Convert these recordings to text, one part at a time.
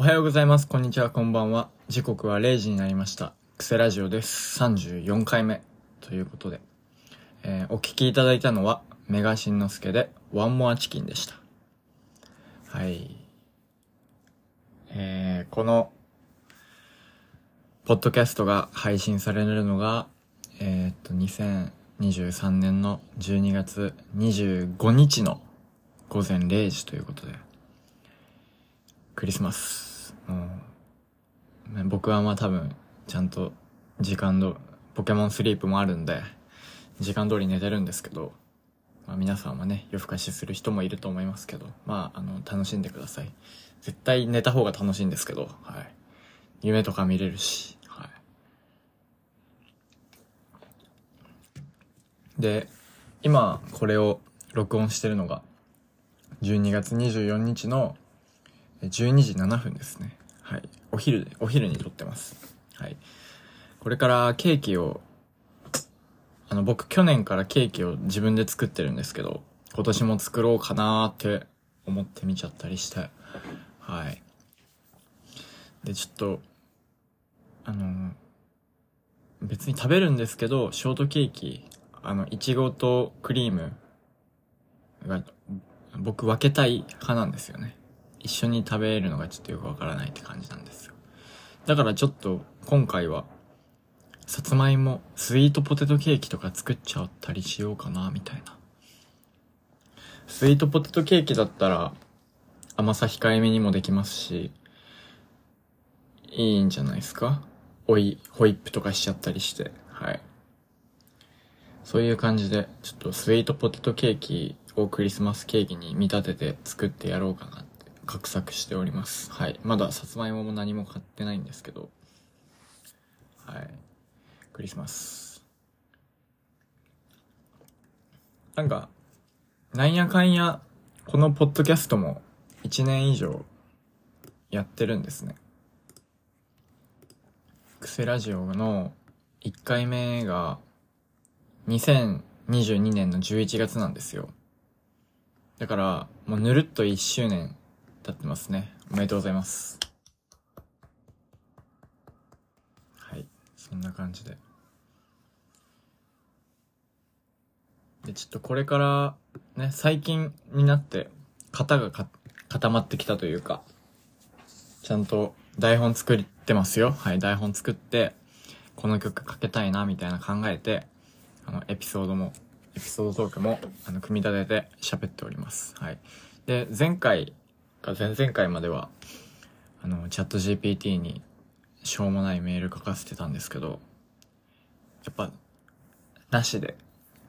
おはようございます。こんにちは、こんばんは。時刻は0時になりました。クセラジオです。34回目。ということで、えーお聞きいただいたのは、メガシンのすけで、ワンモアチキンでした。はい。えー、この、ポッドキャストが配信されるのが、えーっと、2023年の12月25日の午前0時ということで、クリスマス。う、ね僕はまあ多分、ちゃんと時間ど、ポケモンスリープもあるんで、時間通り寝てるんですけど、まあ皆さんはね、夜更かしする人もいると思いますけど、まあ、あの、楽しんでください。絶対寝た方が楽しいんですけど、はい。夢とか見れるし、はい。で、今、これを録音してるのが、12月24日の12時7分ですね。はい。お昼、お昼に撮ってます。はい。これからケーキを、あの、僕去年からケーキを自分で作ってるんですけど、今年も作ろうかなーって思ってみちゃったりして、はい。で、ちょっと、あの、別に食べるんですけど、ショートケーキ、あの、いちごとクリームが、僕分けたい派なんですよね。一緒に食べるのがちょっとよくわからないって感じなんですよ。だからちょっと今回は、さつまいも、スイートポテトケーキとか作っちゃったりしようかな、みたいな。スイートポテトケーキだったら、甘さ控えめにもできますし、いいんじゃないですか？おい、ホイップとかしちゃったりして、はい。そういう感じで、ちょっとスイートポテトケーキをクリスマスケーキに見立てて作ってやろうかな画策しております。はい。まださつまいもも何も買ってないんですけど、はい。クリスマス。なんか、なんやかんや、このポッドキャストも1年以上やってるんですね。クセラジオの1回目が2022年の11月なんですよ。だから、もうぬるっと1周年経ってますね。おめでとうございます。はい。そんな感じで。で、ちょっとこれから、ね、最近になって、型が固まってきたというか、ちゃんと台本作ってますよ。はい、台本作って、この曲かけたいな、みたいな考えて、あの、エピソードも、エピソードトークも、あの、組み立てて喋っております。はい。で、前回前々回までは、あの、チャット GPT に、しょうもないメール書かせてたんですけど、やっぱ、なしで、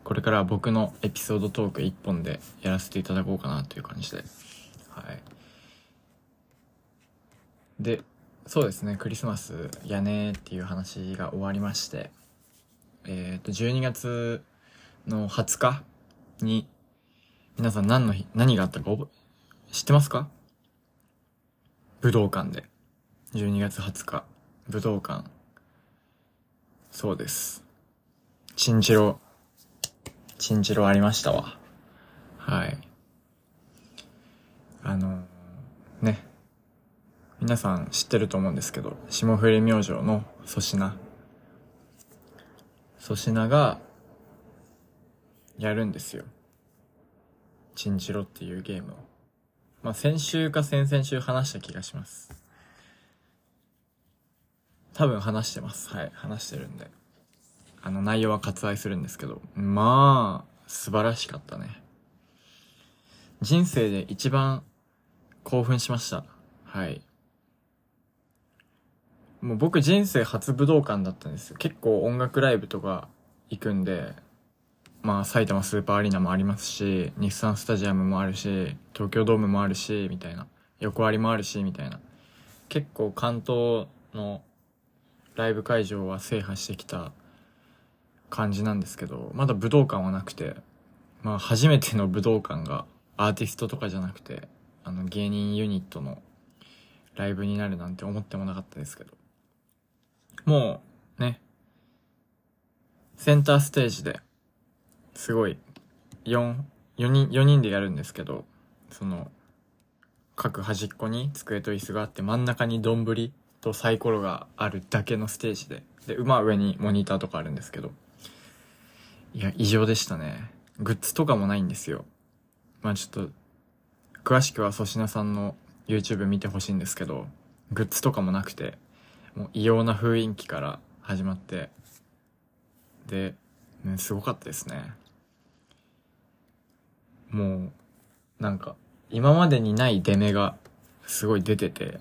これから僕のエピソードトーク一本でやらせていただこうかなという感じで。はい。で、そうですね、クリスマスやねーっていう話が終わりまして、えっ、と、12月の20日に、皆さん何の日、何があったか覚知ってますか？武道館で。12月20日、武道館。そうです。チンチロ、チンチロありましたわ。はい。あのーね。皆さん知ってると思うんですけど、霜降り明星の粗品。粗品が、やるんですよ。チンチロっていうゲームを。まあ、先週か先々週話した気がします。多分話してます。はい、話してるんで。あの、内容は割愛するんですけど、まあ、素晴らしかったね。人生で一番興奮しました。はい。もう僕人生初武道館だったんですよ。結構音楽ライブとか行くんで、まあ埼玉スーパーアリーナもありますし、日産スタジアムもあるし、東京ドームもあるし、みたいな。横割りもあるし、みたいな。結構関東のライブ会場は制覇してきた感じなんですけど、まだ武道館はなくて、まあ初めての武道館がアーティストとかじゃなくて、あの芸人ユニットのライブになるなんて思ってもなかったですけど。もう、ね、センターステージで、すごい、4、4人、4人でやるんですけど、その、各端っこに机と椅子があって真ん中に丼とサイコロがあるだけのステージでで馬上にモニターとかあるんですけどいや異常でしたね。グッズとかもないんですよ。まあちょっと詳しくは粗品さんの YouTube 見てほしいんですけどグッズとかもなくてもう異様な雰囲気から始まってで、ね、すごかったですね。もうなんか今までにない出目がすごい出てて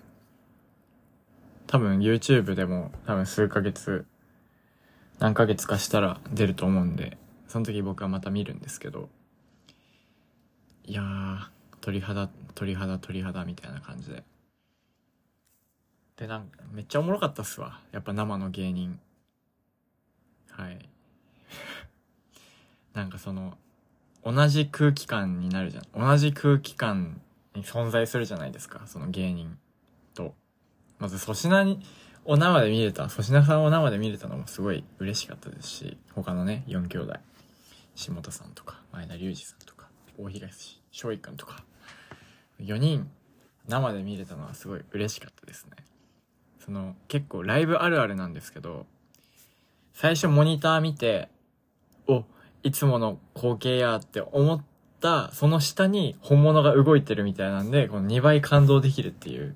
多分 YouTube でも多分数ヶ月何ヶ月かしたら出ると思うんでその時僕はまた見るんですけどいやー鳥肌鳥肌鳥肌みたいな感じで。でなんかめっちゃおもろかったっすわ。やっぱ生の芸人。はい。なんかその同じ空気感になるじゃん。同じ空気感に存在するじゃないですか。その芸人と。まず粗品にを生で見れた。粗品さんを生で見れたのもすごい嬉しかったですし他のね4兄弟。下田さんとか前田隆二さんとか大東翔一君とか。4人生で見れたのはすごい嬉しかったですね。その結構ライブあるあるなんですけど最初モニター見ておいつもの光景やって思ったその下に本物が動いてるみたいなんでこの2倍感動できるっていう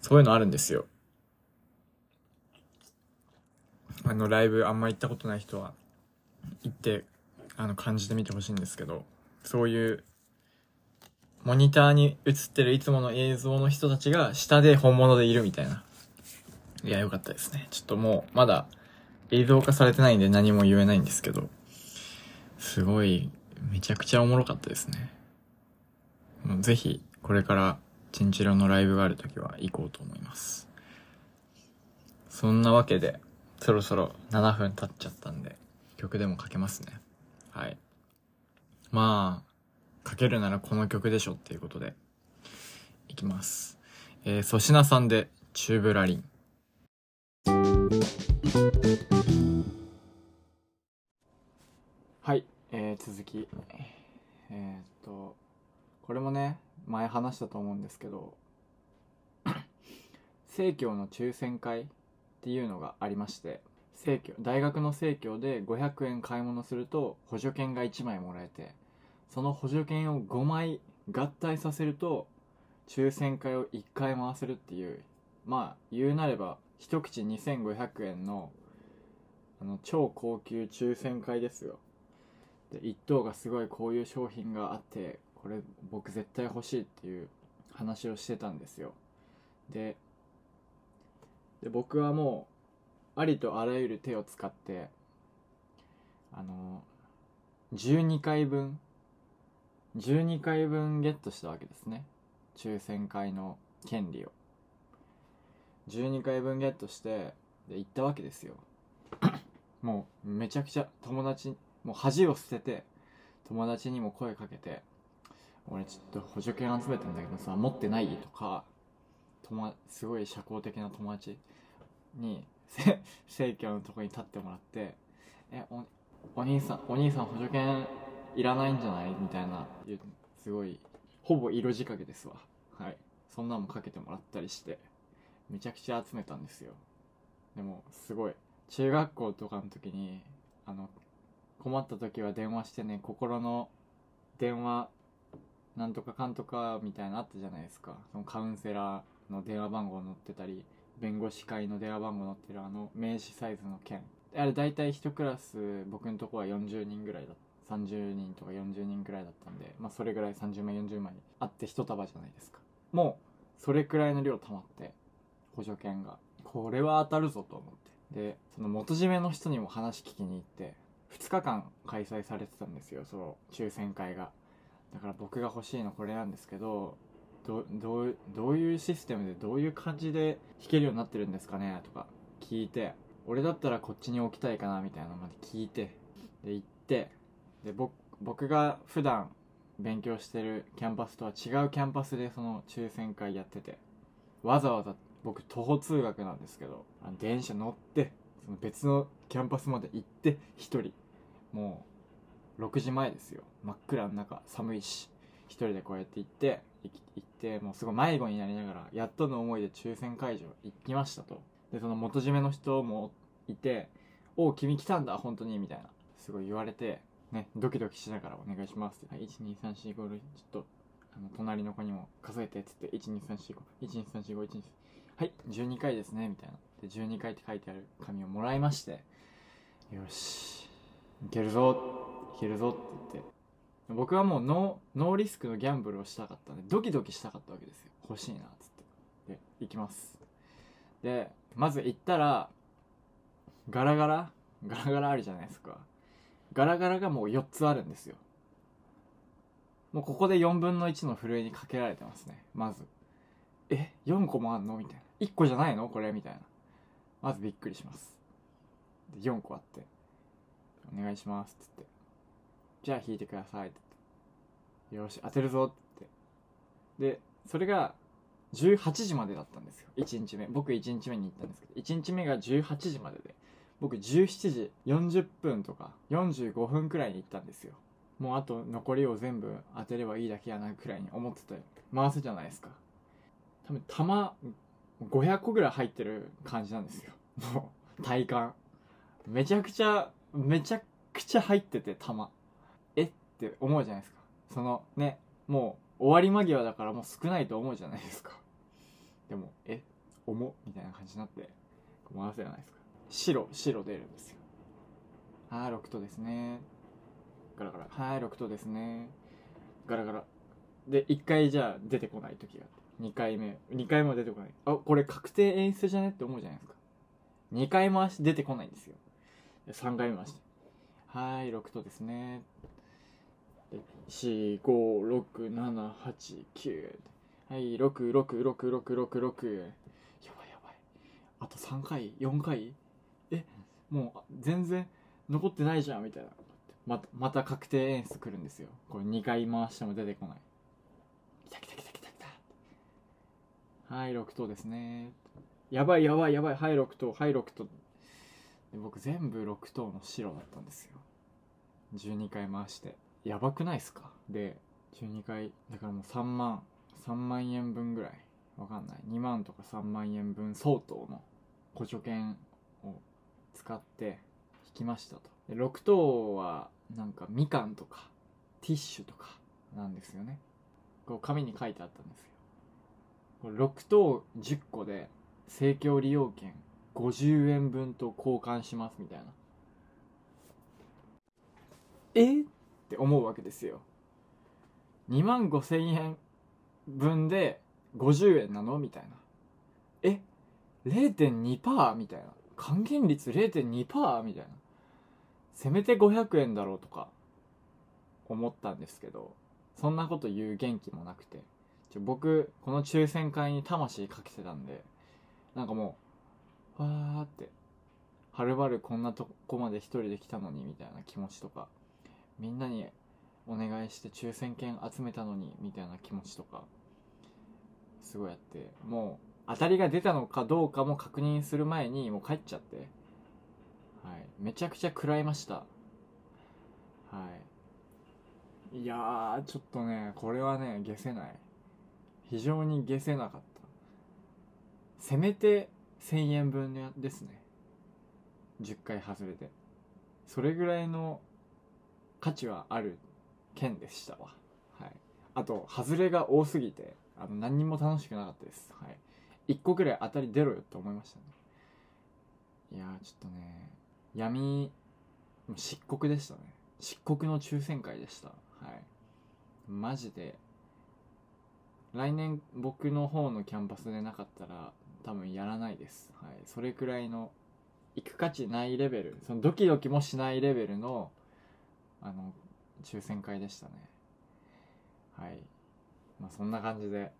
そういうのあるんですよあのライブあんま行ったことない人は行ってあの感じてみてほしいんですけどそういうモニターに映ってるいつもの映像の人たちが下で本物でいるみたいな。いや、よかったですね。ちょっともう、まだ映像化されてないんで何も言えないんですけど、すごい、めちゃくちゃおもろかったですね。もうぜひ、これからチンチラのライブがあるときは行こうと思います。そんなわけで、そろそろ7分経っちゃったんで、曲でもかけますね。はい。まあ、かけるならこの曲でしょっていうことで、いきます。えー、粗品さんで、チューブラリン。はい、えー、続き。えー、っと、これもね、前話したと思うんですけど、生協の抽選会っていうのがありまして、生協、大学の生協で500円買い物すると補助券が1枚もらえて、その補助券を5枚合体させると抽選会を1回回せるっていうまあ言うなれば一口2500円のあの超高級抽選会ですよで1等がすごいこういう商品があってこれ僕絶対欲しいっていう話をしてたんですよ。でで僕はもうありとあらゆる手を使ってあの12回分12回分ゲットしたわけですね。抽選会の権利を。12回分ゲットしてで行ったわけですよ。もうめちゃくちゃ友達もう恥を捨てて友達にも声かけて俺ちょっと補助券集めてんだけどさ持ってない？とかすごい社交的な友達に 生協のとこに立ってもらって「えおお兄さんお兄さん補助券いらないんじゃない？みたいなすごいほぼ色仕掛けですわ。はい。そんなもかけてもらったりしてめちゃくちゃ集めたんですよ。でもすごい。中学校とかの時にあの困った時は電話してね心の電話なんとかかんとかみたいなのあったじゃないですか。そのカウンセラーの電話番号載ってたり弁護士会の電話番号載ってるあの名刺サイズの件。あれ大体1クラス僕のとこは40人ぐらいだった。30人とか40人くらいだったんで、まあ、それぐらい30枚40枚あって1束じゃないですか。もうそれくらいの量溜まって補助券が。これは当たるぞと思って。でその元締めの人にも話聞きに行って2日間開催されてたんですよその抽選会が。だから僕が欲しいのこれなんですけどどどうどういうシステムでどういう感じで弾けるようになってるんですかねとか聞いて俺だったらこっちに置きたいかなみたいなのまで聞いてで行ってで僕僕が普段勉強してるキャンパスとは違うキャンパスでその抽選会やっててわざわざ僕徒歩通学なんですけどあの電車乗ってその別のキャンパスまで行って1人。もう6時前ですよ。真っ暗の中寒いし1一人でこうやって行って行ってもうすごい迷子になりながらやっとの思いで抽選会場行きましたと。でその元締めの人もいて「おお君来たんだ本当に」みたいなすごい言われてねドキドキしながら「お願いします」って「12345ちょっとあの隣の子にも数えて」っつって1234512345123はい12回ですねみたいな。で12回って書いてある紙をもらいまして。よし。いけるぞいけるぞって言って。僕はもうノーノーリスクのギャンブルをしたかったんでドキドキしたかったわけですよ。欲しいなっつって。で行きます。でまず行ったらガラガラガラガラあるじゃないですか。ガラガラがもう4つあるんですよ。もうここで4分の1の震えにかけられてますね。まず。え4個もあんの？みたいな。1個じゃないの？これ？みたいな。まずびっくりします。で4個あって。お願いしますっつって。じゃあ引いてくださいってって。よし当てるぞってでそれが18時までだったんですよ。1日目。僕1日目に行ったんですけど。1日目が18時までで。僕17時40分とか45分くらいに行ったんですよ。もうあと残りを全部当てればいいだけやなくらいに思ってて回すじゃないですか。多分玉500個ぐらい入ってる感じなんですよ。もう体感。めちゃくちゃめちゃくちゃ入ってて玉。えって思うじゃないですか。そのねもう終わり間際だからもう少ないと思うじゃないですか。でもえ重っみたいな感じになって回すじゃないですか。白白出るんですよ。はい6とですね。ガラガラ。はい6とですね。ガラガラ。で1回じゃあ出てこない時があって。2回目。2回も出てこない。あこれ確定演出じゃねって思うじゃないですか。2回回し出てこないんですよ。3回目回して。はい6とですね。45678はい666666やばいやばい。あと3回4回えもう全然残ってないじゃんみたいな。またまた確定演出来るんですよ。これ2回回しても出てこない。来た来た来た来た来た。はい6等ですね。やばいやばいやばい。はい6等はい6等で僕全部6等の白だったんですよ。12回回して。やばくないっすか？で12回だからもう3万3万円分ぐらい。わかんない。2万とか3万円分相当の補助券を使って引きましたと。で6等はなんかみかんとかティッシュとかなんですよね。こう紙に書いてあったんですよ。これ6等10個で生協利用券50円分と交換しますみたいな。え？って思うわけですよ。2万5千円分で50円なの？みたいな。え？0.2%みたいな。還元率0.2%みたいな。せめて500円だろうとか思ったんですけどそんなこと言う元気もなくて。僕この抽選会に魂かけてたんでなんかもうわーって。はるばるこんなとこまで一人で来たのにみたいな気持ちとか。みんなにお願いして抽選券集めたのにみたいな気持ちとか。すごいあって。もう当たりが出たのかどうかも確認する前にもう帰っちゃって。はい。めちゃくちゃ食らいました。はい。いやちょっとねこれはね消せない。非常に消せなかった。せめて1000円分ですね。10回外れて。それぐらいの価値はある件でしたわ。はい。あと外れが多すぎてあの何にも楽しくなかったです。はい。1個ぐらい当たり出ろよって思いましたね。いやちょっとね闇漆黒でしたね。漆黒の抽選会でした。はい。マジで来年僕の方のキャンパスでなかったら多分やらないです。はい。それくらいの行く価値ないレベルそのドキドキもしないレベルのあの抽選会でしたね。はい。まあそんな感じで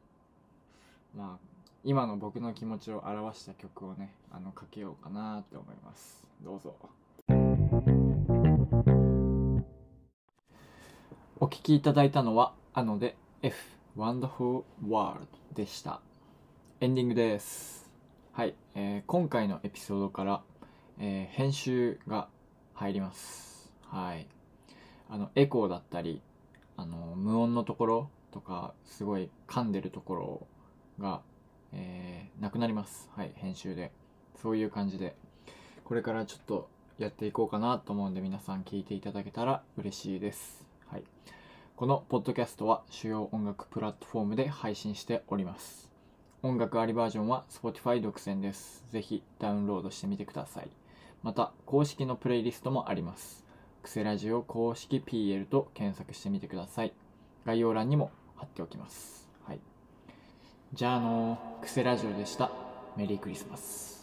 まあ今の僕の気持ちを表した曲をねあのかけようかなって思います。どうぞ。お聴きいただいたのはあので F Wonderful World でした。エンディングです。はい、えー今回のエピソードから、えー編集が入ります。はい。あのエコーだったりあの無音のところとかすごい噛んでるところが、えーなくなります。はい編集で。そういう感じで。これからちょっとやっていこうかなと思うんで皆さん聞いていただけたら嬉しいです。はい。このポッドキャストは主要音楽プラットフォームで配信しております。音楽ありバージョンは Spotify 独占です。ぜひダウンロードしてみてください。また公式のプレイリストもあります。クセラジオ公式 PL と検索してみてください。概要欄にも貼っておきます。はい。じゃああのクセラジオでした。メリークリスマス。